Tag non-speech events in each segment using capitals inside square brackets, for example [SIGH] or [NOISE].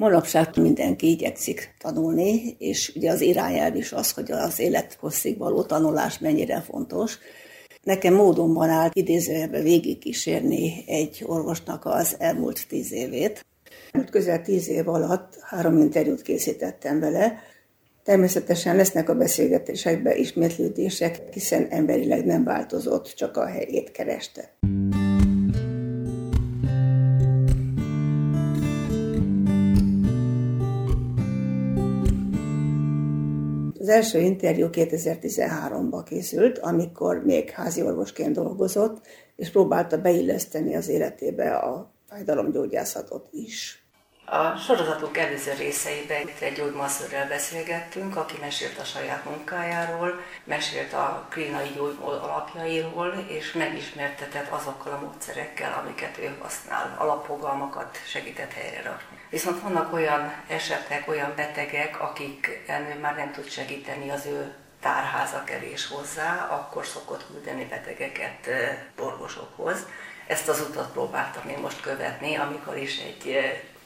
Manapság mindenki igyekszik tanulni, és ugye az irányelv is az, hogy az élethosszig való tanulás mennyire fontos. Nekem módonban állt idézőjelbe végigkísérni egy orvosnak az elmúlt tíz évét. Közel tíz év alatt három interjút készítettem vele. Természetesen lesznek a beszélgetésekben ismétlődések, hiszen emberileg nem változott, csak a helyét kereste. Első interjú 2013-ban készült, amikor még házi orvosként dolgozott, és próbálta beilleszteni az életébe a fájdalomgyógyászatot is. A sorozatunk előző részeiben egy gyógymasszörrel beszélgettünk, aki mesélt a saját munkájáról, mesélt a klinai gyógymód alapjairól, és megismertetett azokkal a módszerekkel, amiket ő használ, alapfogalmakat segített helyre rakni. Viszont vannak olyan esetek, olyan betegek, akik ennél már nem tud segíteni az ő tárháza kerés hozzá, akkor szokott küldeni betegeket orvosokhoz. Ezt az utat próbáltam én most követni, amikor is egy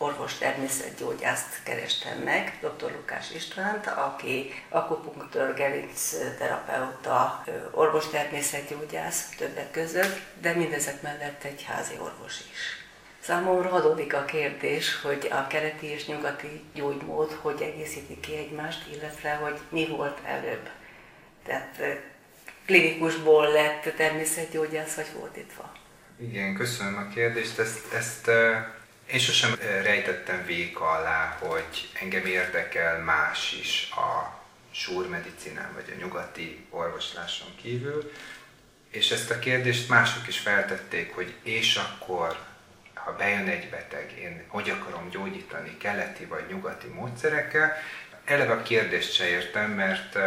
orvos természetgyógyászt kerestem meg, dr. Lukás Istvánt, aki akupunktőr, gerinc terapeuta, orvos természetgyógyász többek között, de mindezek mellett egy házi orvos is. Számomra adódik a kérdés, hogy a keleti és nyugati gyógymód hogy egészíti ki egymást, illetve hogy mi volt előbb. Tehát klinikusból lett természetgyógyász, vagy fordítva? Igen, köszönöm a kérdést. Ezt, ezt én sosem rejtettem véka alá, hogy engem érdekel más is a súrmedicinán vagy a nyugati orvosláson kívül, és ezt a kérdést mások is feltették, hogy és akkor, ha bejön egy beteg, én hogy akarom gyógyítani, keleti vagy nyugati módszerekkel. Eleve a kérdést se értem, mert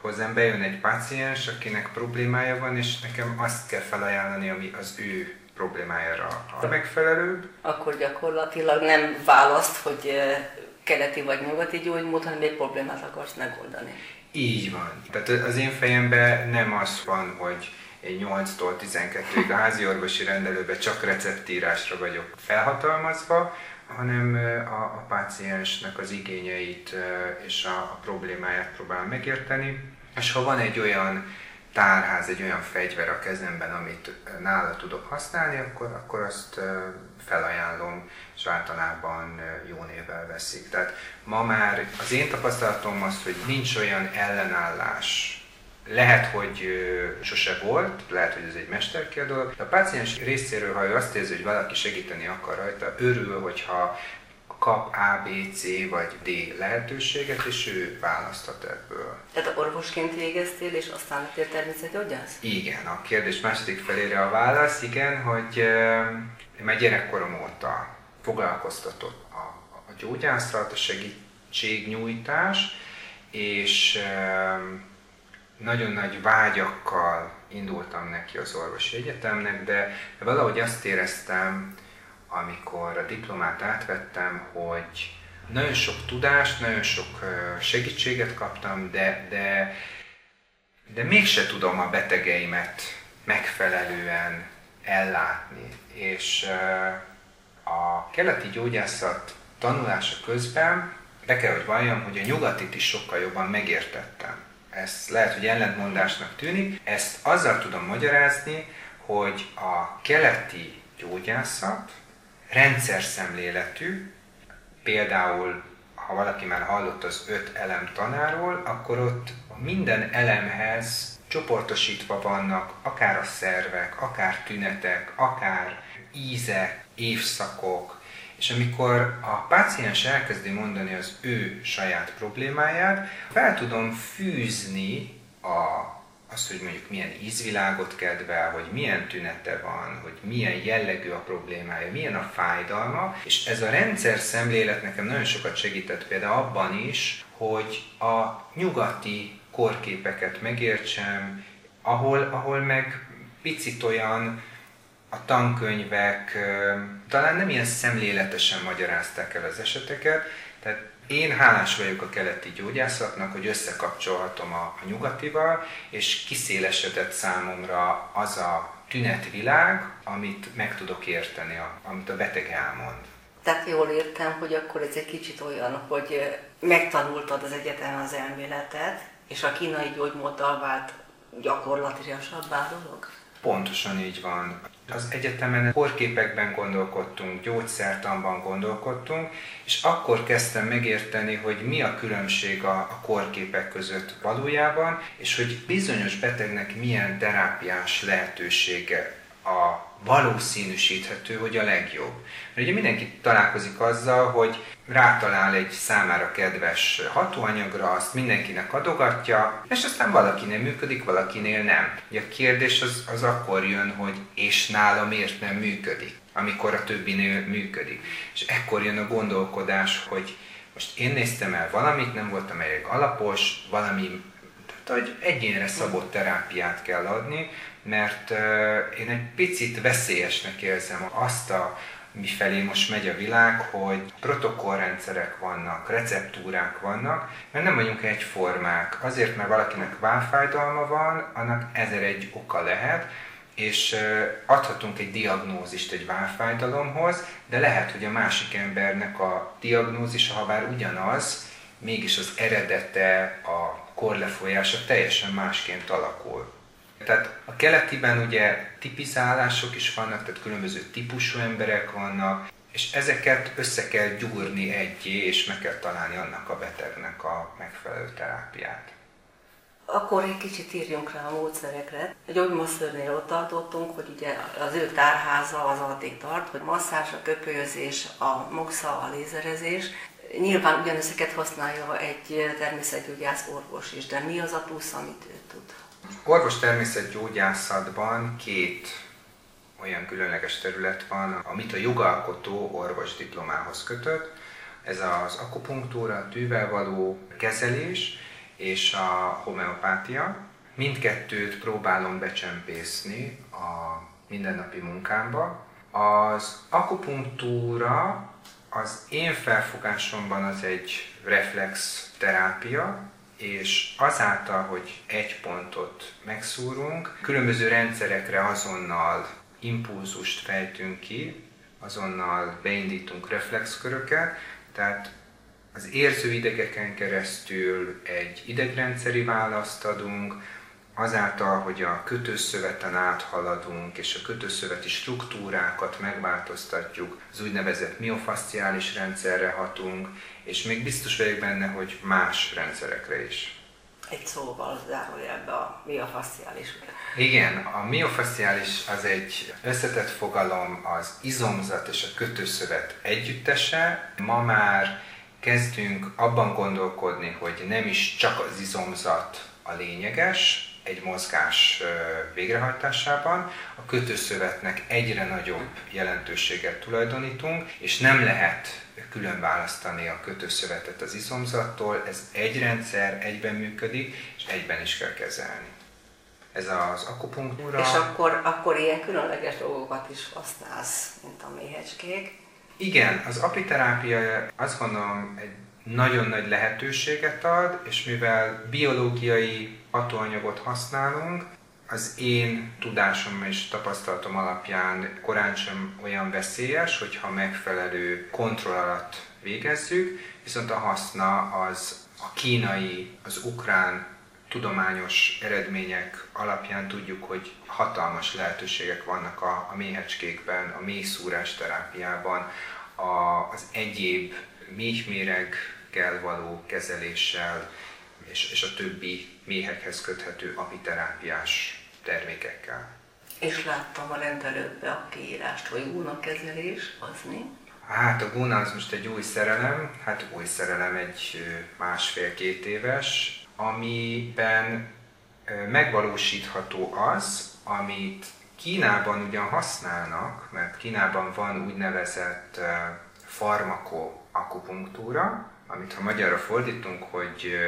hozzám bejön egy páciens, akinek problémája van, és nekem azt kell felajánlani, ami az ő problémájára a megfelelőbb. Akkor gyakorlatilag nem választ, hogy eh, keleti vagy nyugati gyógymód, hanem egy problémát akarsz megoldani. Így van. Tehát az én fejemben nem az van, hogy én 8-tól 12-ig a házi orvosi rendelőbe csak receptírásra vagyok felhatalmazva, hanem eh, a, a páciensnek az igényeit eh, és a, a problémáját próbálom megérteni. És ha van egy olyan tárház, egy olyan fegyver a kezemben, amit nála tudok használni, akkor, akkor azt felajánlom, és általában jó névvel veszik. Tehát ma már az én tapasztalatom az, hogy nincs olyan ellenállás, lehet, hogy sose volt, lehet, hogy ez egy mesterkér dolog. De a páciens részéről, ha ő azt érzi, hogy valaki segíteni akar rajta, örül, hogyha kap A, B, C vagy D lehetőséget, és ő választhat ebből. Tehát orvosként végeztél, és aztán lettél természetgyógyász? Igen, a kérdés második felére a válasz, igen, hogy én már gyerekkorom óta foglalkoztatott a, a gyógyászat, a segítségnyújtás, és nagyon nagy vágyakkal indultam neki az orvosi egyetemnek, de valahogy azt éreztem, amikor a diplomát átvettem, hogy nagyon sok tudást, nagyon sok segítséget kaptam, de, de, de mégse tudom a betegeimet megfelelően ellátni. És a keleti gyógyászat tanulása közben be kell, hogy valljam, hogy a nyugatit is sokkal jobban megértettem. Ez lehet, hogy ellentmondásnak tűnik. Ezt azzal tudom magyarázni, hogy a keleti gyógyászat rendszer szemléletű, például ha valaki már hallott az öt elem tanáról, akkor ott minden elemhez csoportosítva vannak akár a szervek, akár tünetek, akár ízek, évszakok, és amikor a páciens elkezdi mondani az ő saját problémáját, fel tudom fűzni a az, hogy mondjuk milyen ízvilágot kedvel, hogy milyen tünete van, hogy milyen jellegű a problémája, milyen a fájdalma, és ez a rendszer szemlélet nekem nagyon sokat segített például abban is, hogy a nyugati korképeket megértsem, ahol, ahol meg picit olyan a tankönyvek talán nem ilyen szemléletesen magyarázták el az eseteket, tehát én hálás vagyok a keleti gyógyászatnak, hogy összekapcsolhatom a, a nyugatival, és kiszélesedett számomra az a tünetvilág, amit meg tudok érteni, amit a beteg elmond. Tehát jól értem, hogy akkor ez egy kicsit olyan, hogy megtanultad az egyetemen az elméletet, és a kínai gyógymóddal vált gyakorlatilasabbá dolog? Pontosan így van. Az egyetemen korképekben gondolkodtunk, gyógyszertanban gondolkodtunk, és akkor kezdtem megérteni, hogy mi a különbség a, a korképek között valójában, és hogy bizonyos betegnek milyen terápiás lehetősége a valószínűsíthető, hogy a legjobb. Mert ugye mindenki találkozik azzal, hogy rátalál egy számára kedves hatóanyagra, azt mindenkinek adogatja, és aztán valakinél működik, valakinél nem. Ugye a kérdés az, az akkor jön, hogy és nála miért nem működik, amikor a többinél működik. És ekkor jön a gondolkodás, hogy most én néztem el valamit, nem voltam elég alapos, valami, tehát hogy egyénre szabott terápiát kell adni, mert én egy picit veszélyesnek érzem azt a mifelé most megy a világ, hogy protokollrendszerek vannak, receptúrák vannak, mert nem vagyunk egyformák. Azért, mert valakinek válfájdalma van, annak ezer egy oka lehet, és adhatunk egy diagnózist egy válfájdalomhoz, de lehet, hogy a másik embernek a diagnózisa, ha bár ugyanaz, mégis az eredete, a korlefolyása teljesen másként alakul. Tehát a keletiben ugye tipizálások is vannak, tehát különböző típusú emberek vannak, és ezeket össze kell gyúrni egyé, és meg kell találni annak a betegnek a megfelelő terápiát. Akkor egy kicsit írjunk rá a módszerekre. A gyógymasszörnél ott tartottunk, hogy ugye az ő tárháza az addig tart, hogy masszázs, a köpőzés, a moxa, a lézerezés. Nyilván ugyanezeket használja egy természetgyógyász orvos is, de mi az a plusz, amit ő tud? Orvos természetgyógyászatban két olyan különleges terület van, amit a jogalkotó orvos diplomához kötött. Ez az akupunktúra, tűvel való kezelés és a homeopátia. Mindkettőt próbálom becsempészni a mindennapi munkámba. Az akupunktúra az én felfogásomban az egy reflex terápia, és azáltal, hogy egy pontot megszúrunk, különböző rendszerekre azonnal impulzust fejtünk ki, azonnal beindítunk reflexköröket, tehát az érzőidegeken keresztül egy idegrendszeri választ adunk, azáltal, hogy a kötőszöveten áthaladunk, és a kötőszöveti struktúrákat megváltoztatjuk, az úgynevezett miofasciális rendszerre hatunk, és még biztos vagyok benne, hogy más rendszerekre is. Egy szóval zárójelbe a miofasciális. Igen, a miofasciális az egy összetett fogalom, az izomzat és a kötőszövet együttese. Ma már kezdünk abban gondolkodni, hogy nem is csak az izomzat a lényeges, egy mozgás végrehajtásában, a kötőszövetnek egyre nagyobb jelentőséget tulajdonítunk, és nem lehet külön választani a kötőszövetet az izomzattól, ez egy rendszer, egyben működik, és egyben is kell kezelni. Ez az akupunktúra. És akkor, akkor ilyen különleges dolgokat is használsz, mint a méhecskék. Igen, az apiterápia azt gondolom egy nagyon nagy lehetőséget ad, és mivel biológiai hatóanyagot használunk, az én tudásom és tapasztalatom alapján korán sem olyan veszélyes, hogyha megfelelő kontroll alatt végezzük, viszont a haszna az a kínai, az ukrán tudományos eredmények alapján tudjuk, hogy hatalmas lehetőségek vannak a, a méhecskékben, a mélyszúrás terápiában, a, az egyéb méhméreggel való kezeléssel, és, és a többi méhekhez köthető apiterápiás termékekkel. És láttam a rendelőbe a kiírást, hogy kezelés, az mi? Hát a Guna az most egy új szerelem, hát új szerelem egy másfél-két éves, amiben megvalósítható az, amit Kínában ugyan használnak, mert Kínában van úgynevezett farmakoakupunktúra, amit ha magyarra fordítunk, hogy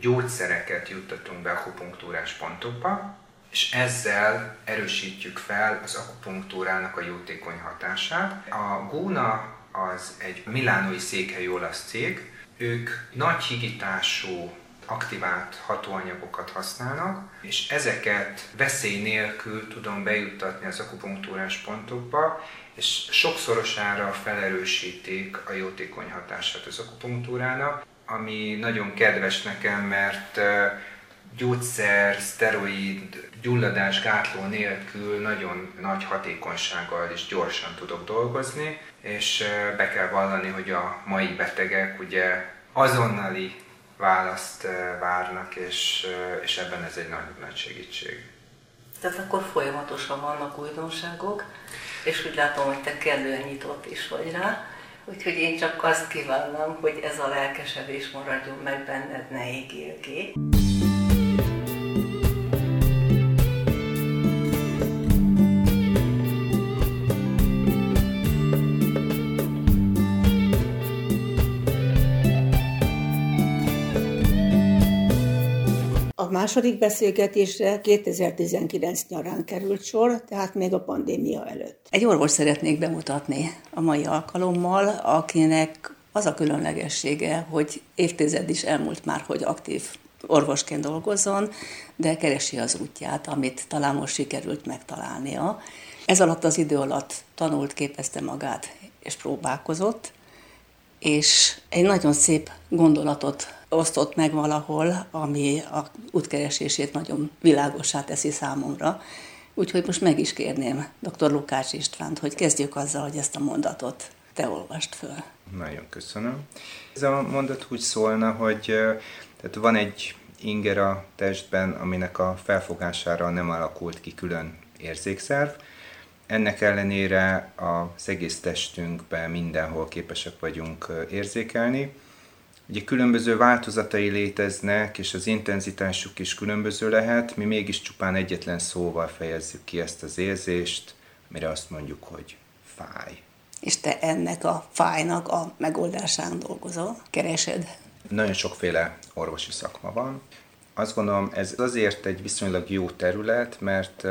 gyógyszereket juttatunk be akupunktúrás pontokba, és ezzel erősítjük fel az akupunktúrának a jótékony hatását. A Guna az egy milánói székhely olasz cég, ők nagy higítású aktivált hatóanyagokat használnak, és ezeket veszély nélkül tudom bejuttatni az akupunktúrás pontokba, és sokszorosára felerősítik a jótékony hatását az akupunktúrának, ami nagyon kedves nekem, mert gyógyszer, szteroid, gyulladás gátló nélkül nagyon nagy hatékonysággal és gyorsan tudok dolgozni, és be kell vallani, hogy a mai betegek ugye azonnali választ várnak, és, és ebben ez egy nagy, nagy segítség. Tehát akkor folyamatosan vannak újdonságok, és úgy látom, hogy te kellően nyitott is vagy rá, úgyhogy én csak azt kívánom, hogy ez a lelkesedés maradjon meg benned, ne égjél ki. Második beszélgetésre 2019 nyarán került sor, tehát még a pandémia előtt. Egy orvos szeretnék bemutatni a mai alkalommal, akinek az a különlegessége, hogy évtized is elmúlt már, hogy aktív orvosként dolgozzon, de keresi az útját, amit talán most sikerült megtalálnia. Ez alatt az idő alatt tanult, képezte magát és próbálkozott, és egy nagyon szép gondolatot osztott meg valahol, ami a útkeresését nagyon világosá teszi számomra. Úgyhogy most meg is kérném dr. Lukács Istvánt, hogy kezdjük azzal, hogy ezt a mondatot te olvast föl. Nagyon köszönöm. Ez a mondat úgy szólna, hogy tehát van egy inger a testben, aminek a felfogására nem alakult ki külön érzékszerv, ennek ellenére az egész testünkben mindenhol képesek vagyunk érzékelni. Ugye különböző változatai léteznek, és az intenzitásuk is különböző lehet, mi mégis csupán egyetlen szóval fejezzük ki ezt az érzést, mire azt mondjuk, hogy fáj. És te ennek a fájnak a megoldásán dolgozol, keresed? Nagyon sokféle orvosi szakma van. Azt gondolom, ez azért egy viszonylag jó terület, mert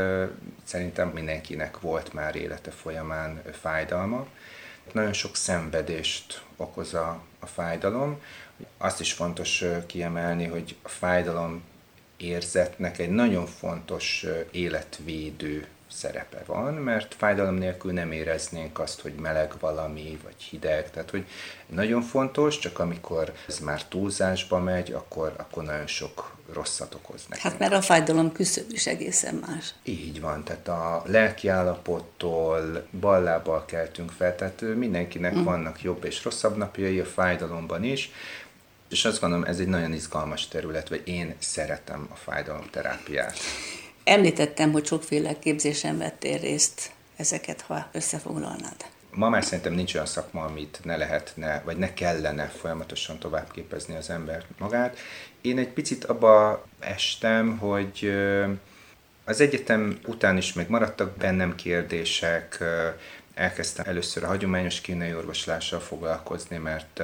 szerintem mindenkinek volt már élete folyamán fájdalma. Nagyon sok szenvedést okoz a, a fájdalom. Azt is fontos kiemelni, hogy a fájdalom érzetnek egy nagyon fontos életvédő szerepe van, mert fájdalom nélkül nem éreznénk azt, hogy meleg valami, vagy hideg, tehát hogy nagyon fontos, csak amikor ez már túlzásba megy, akkor, akkor nagyon sok rosszat okoz nekünk. Hát mert a fájdalom küszöb is egészen más. Így van, tehát a lelki állapottól ballábbal keltünk fel, tehát mindenkinek mm. vannak jobb és rosszabb napjai a fájdalomban is, és azt gondolom, ez egy nagyon izgalmas terület, vagy én szeretem a fájdalomterápiát. Említettem, hogy sokféle képzésen vettél részt, ezeket, ha összefoglalnád. Ma már szerintem nincs olyan szakma, amit ne lehetne, vagy ne kellene folyamatosan tovább képezni az ember magát. Én egy picit abba estem, hogy az egyetem után is még maradtak bennem kérdések, elkezdtem először a hagyományos kínai orvoslással foglalkozni, mert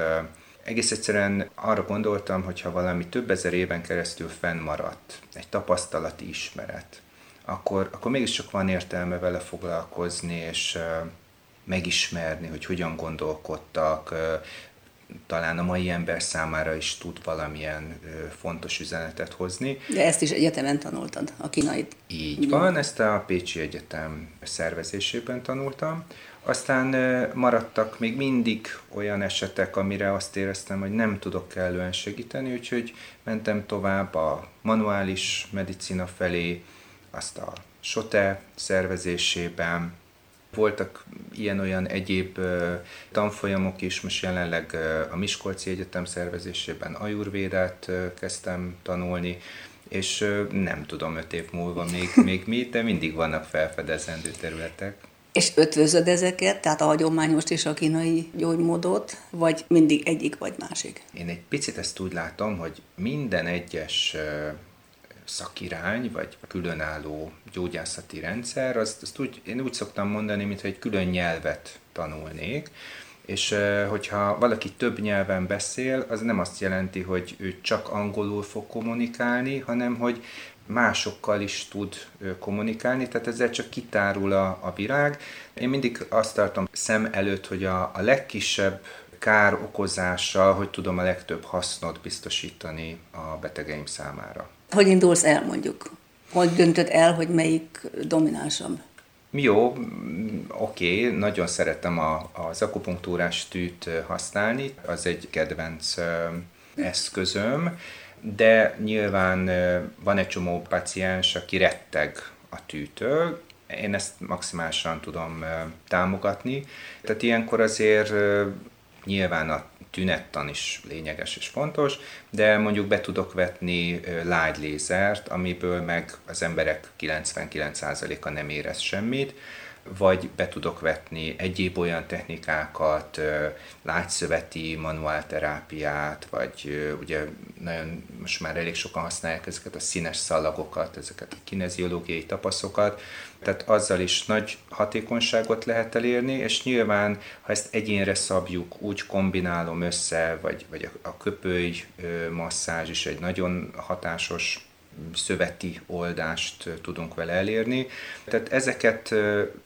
egész egyszerűen arra gondoltam, hogy ha valami több ezer éven keresztül fennmaradt, egy tapasztalati ismeret, akkor, akkor mégiscsak van értelme vele foglalkozni, és megismerni, hogy hogyan gondolkodtak, talán a mai ember számára is tud valamilyen fontos üzenetet hozni. De ezt is egyetemen tanultad, a kínai. Így van, ezt a Pécsi Egyetem szervezésében tanultam. Aztán maradtak még mindig olyan esetek, amire azt éreztem, hogy nem tudok kellően segíteni, úgyhogy mentem tovább a manuális medicina felé, azt a SOTE szervezésében, voltak ilyen-olyan egyéb tanfolyamok is, most jelenleg a Miskolci Egyetem szervezésében ajurvédát kezdtem tanulni, és nem tudom öt év múlva még, [LAUGHS] még mi, de mindig vannak felfedezendő területek. És ötvözöd ezeket, tehát a hagyományos és a kínai gyógymódot, vagy mindig egyik vagy másik? Én egy picit ezt úgy látom, hogy minden egyes szakirány, vagy különálló gyógyászati rendszer, azt, azt úgy, én úgy szoktam mondani, mintha egy külön nyelvet tanulnék, és hogyha valaki több nyelven beszél, az nem azt jelenti, hogy ő csak angolul fog kommunikálni, hanem hogy másokkal is tud kommunikálni, tehát ezzel csak kitárul a, a virág. Én mindig azt tartom szem előtt, hogy a, a legkisebb kár okozással, hogy tudom a legtöbb hasznot biztosítani a betegeim számára. Hogy indulsz el mondjuk? Hogy döntöd el, hogy melyik dominánsabb? Jó, oké, okay, nagyon szeretem a, az akupunktúrás tűt használni, az egy kedvenc eszközöm, de nyilván van egy csomó paciens, aki retteg a tűtől, én ezt maximálisan tudom támogatni. Tehát ilyenkor azért nyilván a tünettan is lényeges és fontos, de mondjuk be tudok vetni light lézert, amiből meg az emberek 99%-a nem érez semmit, vagy be tudok vetni egyéb olyan technikákat, lágyszöveti manuálterápiát, vagy ugye nagyon most már elég sokan használják ezeket a színes szalagokat, ezeket a kineziológiai tapaszokat, tehát azzal is nagy hatékonyságot lehet elérni, és nyilván, ha ezt egyénre szabjuk, úgy kombinálom össze, vagy, vagy a köpői masszázs is egy nagyon hatásos szöveti oldást tudunk vele elérni. Tehát ezeket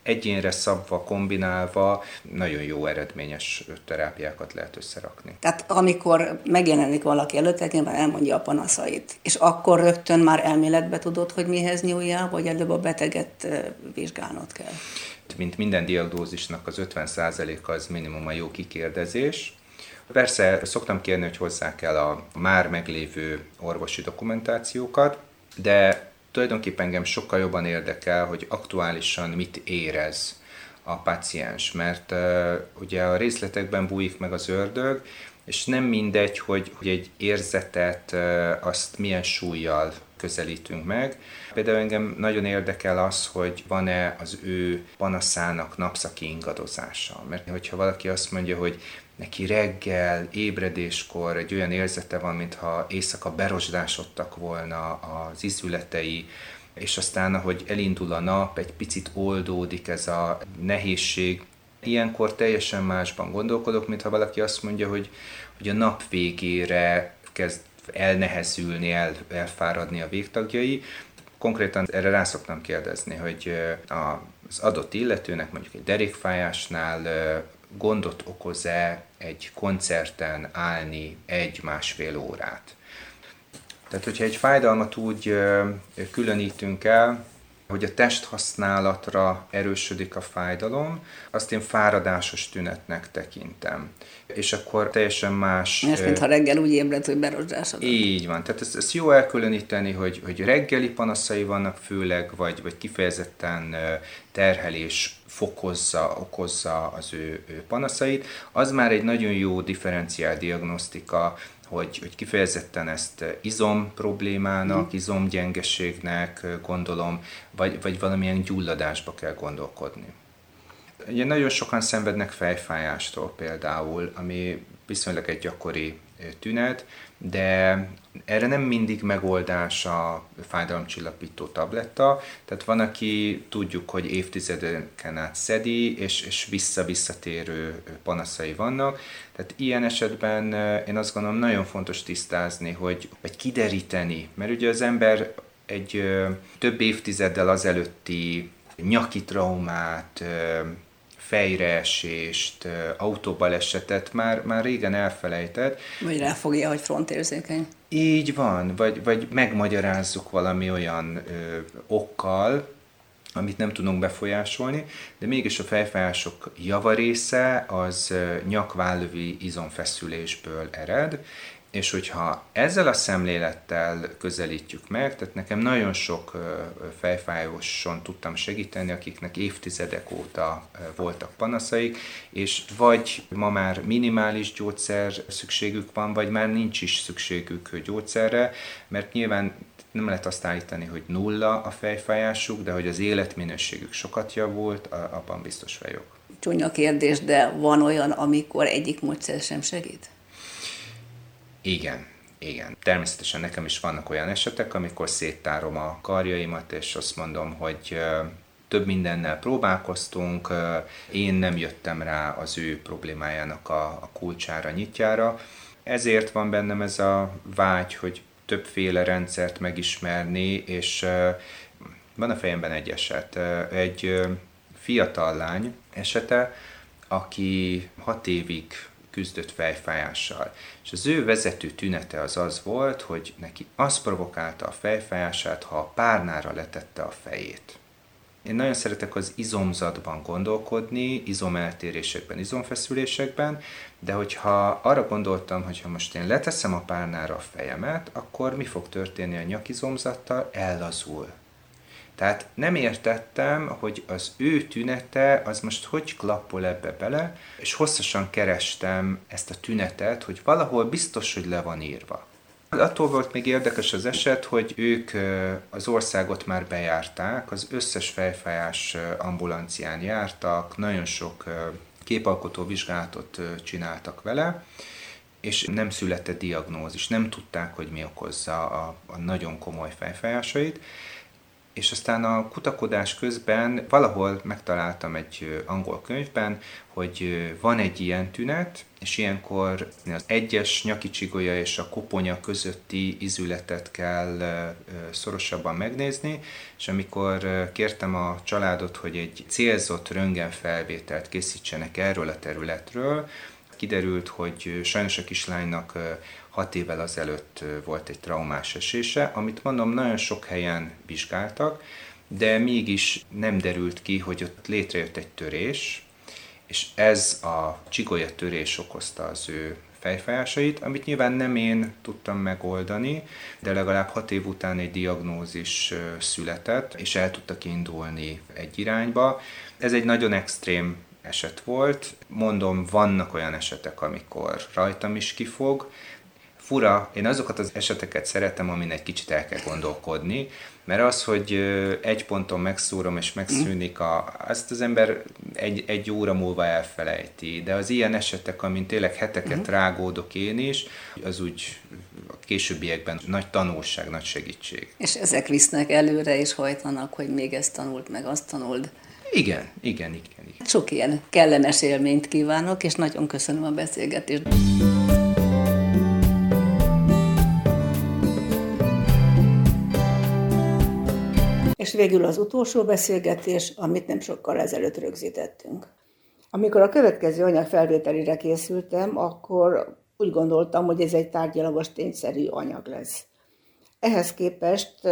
egyénre szabva, kombinálva nagyon jó eredményes terápiákat lehet összerakni. Tehát amikor megjelenik valaki előtt, nyilván elmondja a panaszait, és akkor rögtön már elméletbe tudod, hogy mihez nyúljál, vagy előbb a beteget vizsgálnod kell? Mint minden diagnózisnak az 50%-a az minimum a jó kikérdezés, Persze szoktam kérni, hogy hozzák el a már meglévő orvosi dokumentációkat, de tulajdonképpen engem sokkal jobban érdekel, hogy aktuálisan mit érez a paciens, mert uh, ugye a részletekben bújik meg az ördög, és nem mindegy, hogy, hogy egy érzetet uh, azt milyen súlyjal közelítünk meg. Például engem nagyon érdekel az, hogy van-e az ő panaszának napszaki ingadozása. Mert hogyha valaki azt mondja, hogy neki reggel, ébredéskor egy olyan érzete van, mintha éjszaka berosdásodtak volna az izületei, és aztán, ahogy elindul a nap, egy picit oldódik ez a nehézség. Ilyenkor teljesen másban gondolkodok, mintha valaki azt mondja, hogy, hogy a nap végére kezd elnehezülni, el, elfáradni a végtagjai. Konkrétan erre rá szoktam kérdezni, hogy az adott illetőnek mondjuk egy derékfájásnál gondot okoz-e egy koncerten állni egy-másfél órát. Tehát, hogyha egy fájdalmat úgy különítünk el, hogy a testhasználatra erősödik a fájdalom, azt én fáradásos tünetnek tekintem. És akkor teljesen más... Ez, mintha reggel úgy ébredt, hogy berozsásod. Így van. Tehát ezt, ezt jó elkülöníteni, hogy, hogy reggeli panaszai vannak főleg, vagy, vagy kifejezetten terhelés fokozza, okozza az ő, ő panaszait. Az már egy nagyon jó differenciál diagnosztika, hogy, hogy kifejezetten ezt izom problémának, mm. izomgyengeségnek gondolom, vagy, vagy valamilyen gyulladásba kell gondolkodni. Ugye nagyon sokan szenvednek fejfájástól például, ami viszonylag egy gyakori tünet, de erre nem mindig megoldás a fájdalomcsillapító tabletta, tehát van, aki tudjuk, hogy évtizedeken át szedi, és, és vissza-visszatérő panaszai vannak, tehát ilyen esetben én azt gondolom nagyon fontos tisztázni, hogy, vagy kideríteni, mert ugye az ember egy több évtizeddel azelőtti nyaki traumát, fejreesést, autóbalesetet már, már régen elfelejtett. Vagy ráfogja, hogy frontérzékeny. Így van, vagy, vagy megmagyarázzuk valami olyan ö, okkal, amit nem tudunk befolyásolni, de mégis a fejfájások javarésze az nyakvállövi izomfeszülésből ered, és hogyha ezzel a szemlélettel közelítjük meg, tehát nekem nagyon sok fejfájóson tudtam segíteni, akiknek évtizedek óta voltak panaszaik, és vagy ma már minimális gyógyszer szükségük van, vagy már nincs is szükségük gyógyszerre, mert nyilván nem lehet azt állítani, hogy nulla a fejfájásuk, de hogy az életminőségük sokat javult, abban biztos vagyok. Csúnya kérdés, de van olyan, amikor egyik módszer sem segít? Igen, igen. Természetesen nekem is vannak olyan esetek, amikor széttárom a karjaimat, és azt mondom, hogy több mindennel próbálkoztunk, én nem jöttem rá az ő problémájának a, kulcsára, nyitjára. Ezért van bennem ez a vágy, hogy többféle rendszert megismerni, és van a fejemben egy eset. Egy fiatal lány esete, aki hat évig küzdött fejfájással. És az ő vezető tünete az az volt, hogy neki az provokálta a fejfájását, ha a párnára letette a fejét. Én nagyon szeretek az izomzatban gondolkodni, izomeltérésekben, izomfeszülésekben, de hogyha arra gondoltam, hogy ha most én leteszem a párnára a fejemet, akkor mi fog történni a nyakizomzattal? Ellazul. Tehát nem értettem, hogy az ő tünete az most hogy klappol ebbe bele, és hosszasan kerestem ezt a tünetet, hogy valahol biztos, hogy le van írva. Attól volt még érdekes az eset, hogy ők az országot már bejárták, az összes fejfájás ambulancián jártak, nagyon sok képalkotó vizsgálatot csináltak vele, és nem született diagnózis, nem tudták, hogy mi okozza a, a nagyon komoly fejfájásait és aztán a kutakodás közben valahol megtaláltam egy angol könyvben, hogy van egy ilyen tünet, és ilyenkor az egyes nyakicsigolya és a koponya közötti izületet kell szorosabban megnézni, és amikor kértem a családot, hogy egy célzott röntgenfelvételt készítsenek erről a területről, kiderült, hogy sajnos a kislánynak hat évvel azelőtt volt egy traumás esése, amit mondom, nagyon sok helyen vizsgáltak, de mégis nem derült ki, hogy ott létrejött egy törés, és ez a csigolya törés okozta az ő fejfájásait, amit nyilván nem én tudtam megoldani, de legalább hat év után egy diagnózis született, és el tudtak indulni egy irányba. Ez egy nagyon extrém eset volt. Mondom, vannak olyan esetek, amikor rajtam is kifog, fura, én azokat az eseteket szeretem, amin egy kicsit el kell gondolkodni, mert az, hogy egy ponton megszúrom és megszűnik, a, azt az ember egy, egy óra múlva elfelejti, de az ilyen esetek, amin tényleg heteket uh-huh. rágódok én is, az úgy a későbbiekben nagy tanulság, nagy segítség. És ezek visznek előre és hajtanak, hogy még ezt tanult, meg azt tanuld. Igen, igen, igen. igen. Sok ilyen kellemes élményt kívánok, és nagyon köszönöm a beszélgetést. És végül az utolsó beszélgetés, amit nem sokkal ezelőtt rögzítettünk. Amikor a következő anyag felvételére készültem, akkor úgy gondoltam, hogy ez egy tárgyalagos tényszerű anyag lesz. Ehhez képest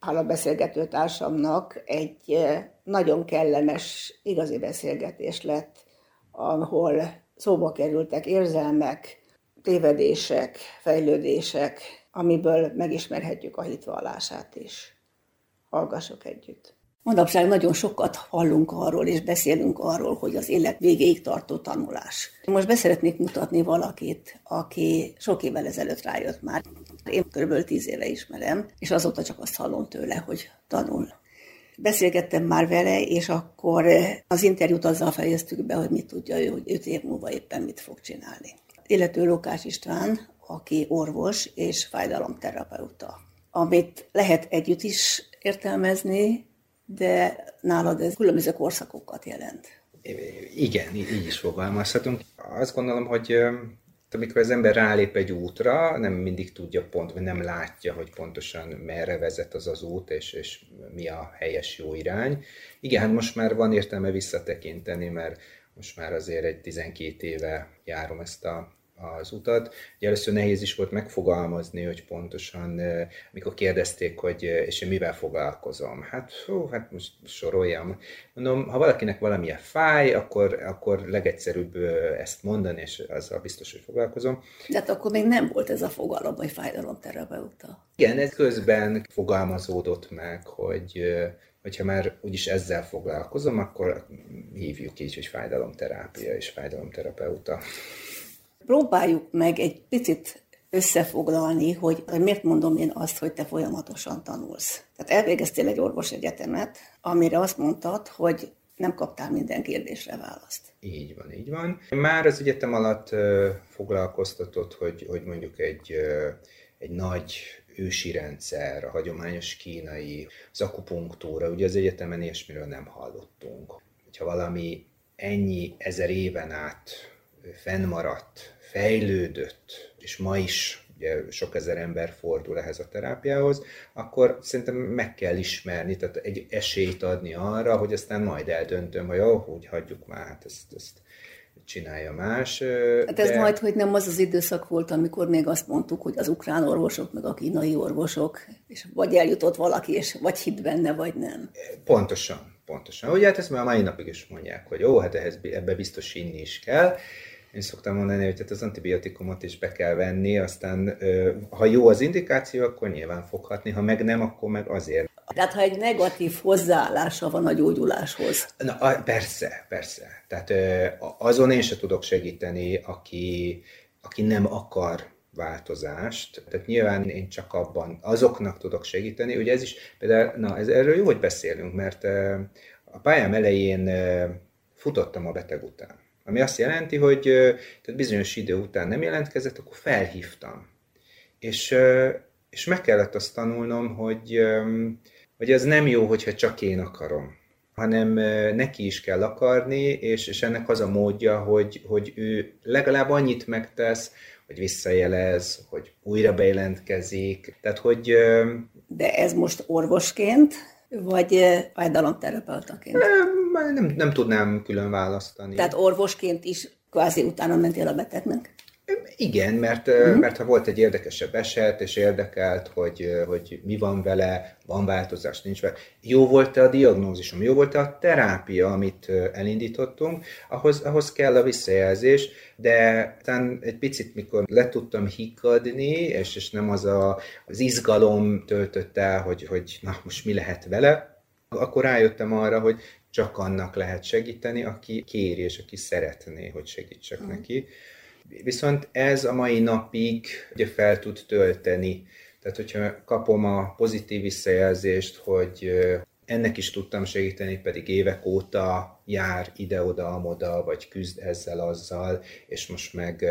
hála beszélgető társamnak egy nagyon kellemes, igazi beszélgetés lett, ahol szóba kerültek érzelmek, tévedések, fejlődések, amiből megismerhetjük a hitvallását is hallgassuk együtt. Manapság nagyon sokat hallunk arról, és beszélünk arról, hogy az élet végéig tartó tanulás. Most beszeretnék mutatni valakit, aki sok évvel ezelőtt rájött már. Én kb. tíz éve ismerem, és azóta csak azt hallom tőle, hogy tanul. Beszélgettem már vele, és akkor az interjút azzal fejeztük be, hogy mit tudja ő, hogy öt év múlva éppen mit fog csinálni. Illető Lókás István, aki orvos és fájdalomterapeuta amit lehet együtt is értelmezni, de nálad ez különböző korszakokat jelent. Igen, így is fogalmazhatunk. Azt gondolom, hogy amikor az ember rálép egy útra, nem mindig tudja pont, vagy nem látja, hogy pontosan merre vezet az az út, és, és mi a helyes jó irány. Igen, hát most már van értelme visszatekinteni, mert most már azért egy 12 éve járom ezt a az utat. Ugye először nehéz is volt megfogalmazni, hogy pontosan, mikor kérdezték, hogy és én mivel foglalkozom. Hát, hú, hát most soroljam. Mondom, ha valakinek valamilyen fáj, akkor, akkor legegyszerűbb ezt mondani, és azzal biztos, hogy foglalkozom. De hát akkor még nem volt ez a fogalom, hogy fájdalomterapeuta. Igen, ez közben fogalmazódott meg, hogy hogyha már úgyis ezzel foglalkozom, akkor hívjuk így, hogy fájdalomterápia és fájdalomterapeuta. Próbáljuk meg egy picit összefoglalni, hogy miért mondom én azt, hogy te folyamatosan tanulsz. Tehát elvégeztél egy orvosegyetemet, amire azt mondtad, hogy nem kaptál minden kérdésre választ. Így van, így van. Már az egyetem alatt foglalkoztatott, hogy, hogy mondjuk egy, egy nagy ősi rendszer, a hagyományos kínai, az akupunktúra, ugye az egyetemen ilyesmiről nem hallottunk. Ha valami ennyi ezer éven át fennmaradt, fejlődött, és ma is ugye sok ezer ember fordul ehhez a terápiához, akkor szerintem meg kell ismerni, tehát egy esélyt adni arra, hogy aztán majd eldöntöm, hogy jó, hogy hagyjuk már, hát ezt, ezt csinálja más. Hát ez de... majd, hogy nem az az időszak volt, amikor még azt mondtuk, hogy az ukrán orvosok, meg a kínai orvosok, és vagy eljutott valaki, és vagy hit benne, vagy nem. Pontosan, pontosan. Ugye hát ezt már a mai napig is mondják, hogy jó, hát ehhez, ebbe biztos inni is kell. Én szoktam mondani, hogy hát az antibiotikumot is be kell venni, aztán ha jó az indikáció, akkor nyilván foghatni, ha meg nem, akkor meg azért. Tehát ha egy negatív hozzáállása van a gyógyuláshoz. Na, persze, persze. Tehát azon én se tudok segíteni, aki, aki nem akar változást. Tehát nyilván én csak abban azoknak tudok segíteni. Ugye ez is, például, na, ez, erről jó, hogy beszélünk, mert a pályám elején futottam a beteg után. Ami azt jelenti, hogy tehát bizonyos idő után nem jelentkezett, akkor felhívtam. És, és meg kellett azt tanulnom, hogy, hogy ez nem jó, hogyha csak én akarom hanem neki is kell akarni, és, és ennek az a módja, hogy, hogy ő legalább annyit megtesz, hogy visszajelez, hogy újra bejelentkezik. Tehát, hogy... De ez most orvosként, vagy fájdalomterapeutaként? Nem, nem, nem tudnám külön választani. Tehát orvosként is kvázi utána mentél a betegnek? Igen, mert, uh-huh. mert ha volt egy érdekesebb eset, és érdekelt, hogy, hogy mi van vele, van változás, nincs vele. Jó volt-e a diagnózisom, jó volt-e a terápia, amit elindítottunk, ahhoz, ahhoz kell a visszajelzés, de aztán egy picit, mikor le tudtam hikadni, és, és nem az a, az izgalom töltött el, hogy, hogy na, most mi lehet vele, akkor rájöttem arra, hogy csak annak lehet segíteni, aki kéri, és aki szeretné, hogy segítsek uh-huh. neki. Viszont ez a mai napig ugye fel tud tölteni. Tehát, hogyha kapom a pozitív visszajelzést, hogy ennek is tudtam segíteni, pedig évek óta jár ide-oda-amoda, vagy küzd ezzel-azzal, és most meg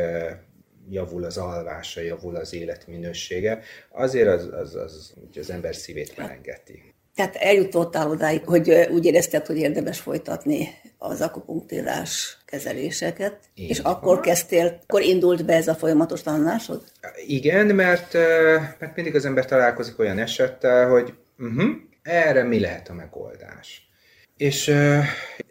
javul az alvása, javul az életminősége, azért az, az, az, az, az ember szívét melengeti. Tehát eljutottál odáig, hogy úgy érezted, hogy érdemes folytatni az akupunktírás kezeléseket, Így és van. akkor kezdtél, akkor indult be ez a folyamatos tanulásod? Igen, mert, mert mindig az ember találkozik olyan esettel, hogy uh-huh, erre mi lehet a megoldás. És uh,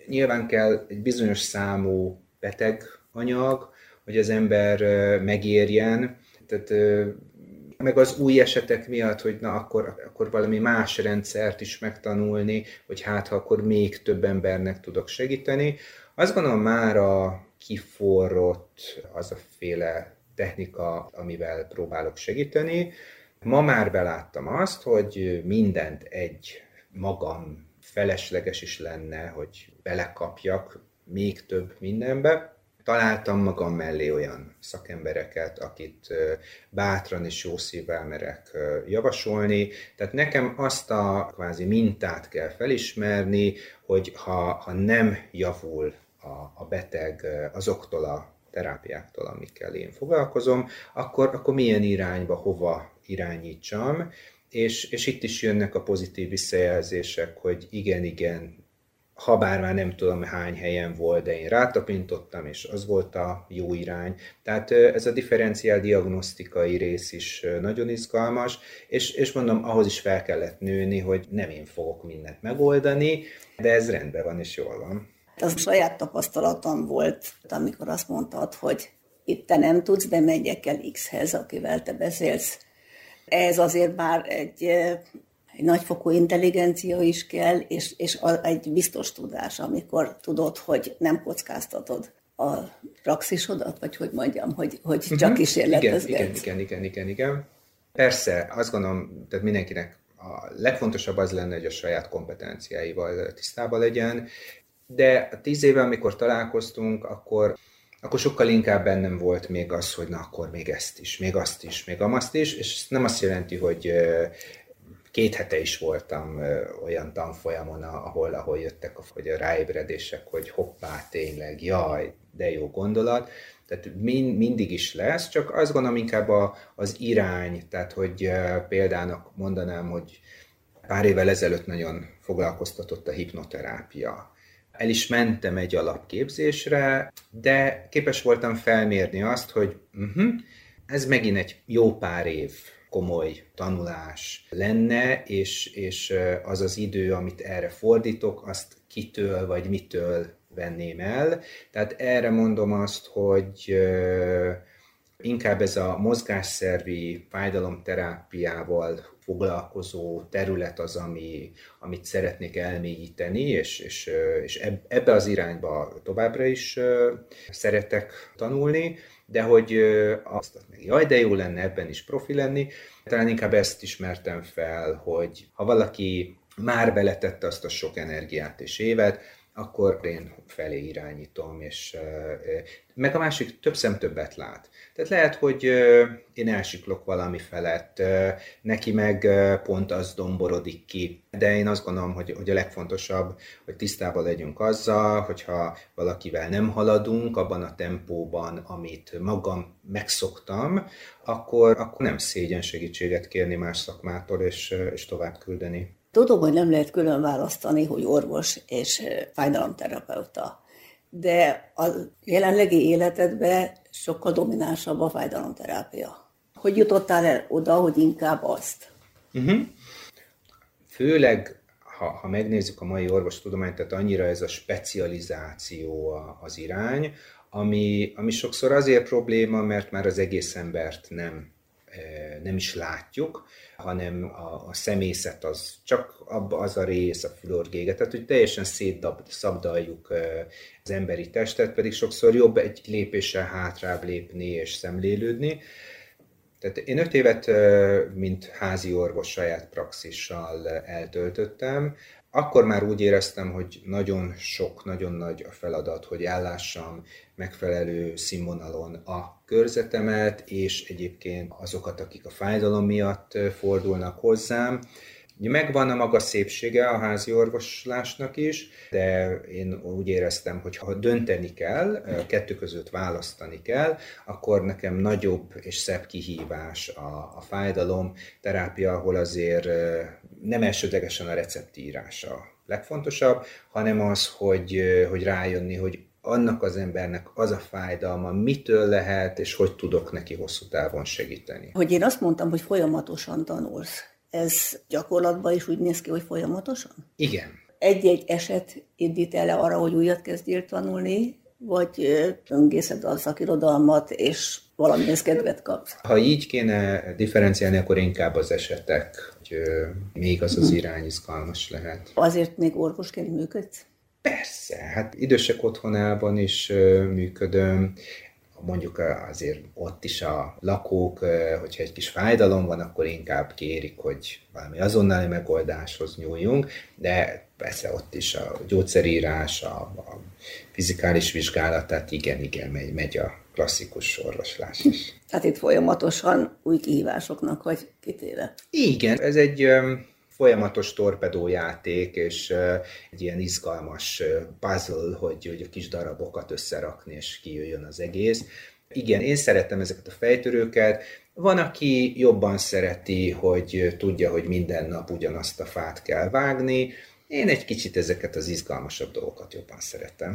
nyilván kell egy bizonyos számú beteg anyag, hogy az ember uh, megérjen, tehát meg az új esetek miatt, hogy na akkor, akkor valami más rendszert is megtanulni, hogy hát ha akkor még több embernek tudok segíteni. Azt gondolom már a kiforrott az a féle technika, amivel próbálok segíteni. Ma már beláttam azt, hogy mindent egy magam felesleges is lenne, hogy belekapjak még több mindenbe, találtam magam mellé olyan szakembereket, akit bátran és jó szívvel merek javasolni. Tehát nekem azt a kvázi mintát kell felismerni, hogy ha, ha nem javul a, a beteg azoktól a terápiáktól, amikkel én foglalkozom, akkor, akkor milyen irányba, hova irányítsam, és, és itt is jönnek a pozitív visszajelzések, hogy igen, igen, ha bár már nem tudom hány helyen volt, de én rátapintottam, és az volt a jó irány. Tehát ez a differenciál diagnosztikai rész is nagyon izgalmas, és, és mondom, ahhoz is fel kellett nőni, hogy nem én fogok mindent megoldani, de ez rendben van, és jól van. Az saját tapasztalatom volt, amikor azt mondtad, hogy itt te nem tudsz, de megyek el X-hez, akivel te beszélsz. Ez azért már egy egy nagyfokú intelligencia is kell, és, és egy biztos tudás, amikor tudod, hogy nem kockáztatod a praxisodat, vagy hogy mondjam, hogy, hogy csak uh-huh. kísérletezgetsz. Igen, igen, igen, igen, igen, igen. Persze, azt gondolom, tehát mindenkinek a legfontosabb az lenne, hogy a saját kompetenciáival tisztában legyen, de a tíz éve, amikor találkoztunk, akkor akkor sokkal inkább bennem volt még az, hogy na akkor még ezt is, még azt is, még amazt is, és ez nem azt jelenti, hogy két hete is voltam olyan tanfolyamon, ahol, ahol jöttek a, hogy a ráébredések, hogy hoppá, tényleg, jaj, de jó gondolat. Tehát mind, mindig is lesz, csak azt gondolom inkább a, az irány, tehát hogy példának mondanám, hogy pár évvel ezelőtt nagyon foglalkoztatott a hipnoterápia. El is mentem egy alapképzésre, de képes voltam felmérni azt, hogy uh-huh, ez megint egy jó pár év komoly tanulás lenne, és, és az az idő, amit erre fordítok, azt kitől vagy mitől venném el. Tehát erre mondom azt, hogy inkább ez a mozgásszervi fájdalomterápiával foglalkozó terület az, ami, amit szeretnék elmélyíteni, és, és, és ebbe az irányba továbbra is szeretek tanulni, de hogy azt meg jaj, de jó lenne ebben is profi lenni, talán inkább ezt ismertem fel, hogy ha valaki már beletette azt a sok energiát és évet, akkor én felé irányítom, és meg a másik több szem többet lát. Tehát lehet, hogy én elsiklok valami felett, neki meg pont az domborodik ki. De én azt gondolom, hogy, hogy a legfontosabb, hogy tisztában legyünk azzal, hogyha valakivel nem haladunk abban a tempóban, amit magam megszoktam, akkor, akkor nem szégyen segítséget kérni más szakmától, és, és tovább küldeni. Tudom, hogy nem lehet külön választani, hogy orvos és fájdalomterapeuta, de a jelenlegi életedben sokkal dominánsabb a fájdalomterápia. Hogy jutottál el oda, hogy inkább azt? Uh-huh. Főleg, ha, ha megnézzük a mai orvostudományt, tehát annyira ez a specializáció az irány, ami, ami sokszor azért probléma, mert már az egész embert nem, nem is látjuk, hanem a, a szemészet az csak az a rész, a fülorgége, tehát hogy teljesen szétszabdaljuk az emberi testet, pedig sokszor jobb egy lépéssel hátrább lépni és szemlélődni. Tehát én öt évet, mint házi orvos saját praxissal eltöltöttem, akkor már úgy éreztem, hogy nagyon sok, nagyon nagy a feladat, hogy ellássam megfelelő színvonalon a körzetemet, és egyébként azokat, akik a fájdalom miatt fordulnak hozzám. Megvan a maga szépsége a házi orvoslásnak is, de én úgy éreztem, hogy ha dönteni kell, kettő között választani kell, akkor nekem nagyobb és szebb kihívás a, a fájdalom terápia, ahol azért nem elsődlegesen a receptírása legfontosabb, hanem az, hogy, hogy rájönni, hogy annak az embernek az a fájdalma, mitől lehet, és hogy tudok neki hosszú távon segíteni. Hogy én azt mondtam, hogy folyamatosan tanulsz. Ez gyakorlatban is úgy néz ki, hogy folyamatosan? Igen. Egy-egy eset indít el arra, hogy újat kezdjél tanulni, vagy öngészed a szakirodalmat, és valamihez kedvet kapsz? Ha így kéne differenciálni, akkor inkább az esetek, hogy még az az mhm. irány izgalmas lehet. Azért még orvosként működsz? Persze, hát idősek otthonában is működöm, mondjuk azért ott is a lakók, hogyha egy kis fájdalom van, akkor inkább kérik, hogy valami azonnali megoldáshoz nyúljunk, de persze ott is a gyógyszerírás, a, a fizikális vizsgálat, tehát igen, igen, megy, megy a klasszikus orvoslás is. Tehát itt folyamatosan új kihívásoknak vagy kitéve. Igen, ez egy folyamatos torpedójáték, és egy ilyen izgalmas puzzle, hogy, hogy a kis darabokat összerakni, és kijöjjön az egész. Igen, én szeretem ezeket a fejtörőket. Van, aki jobban szereti, hogy tudja, hogy minden nap ugyanazt a fát kell vágni. Én egy kicsit ezeket az izgalmasabb dolgokat jobban szeretem.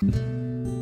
thank you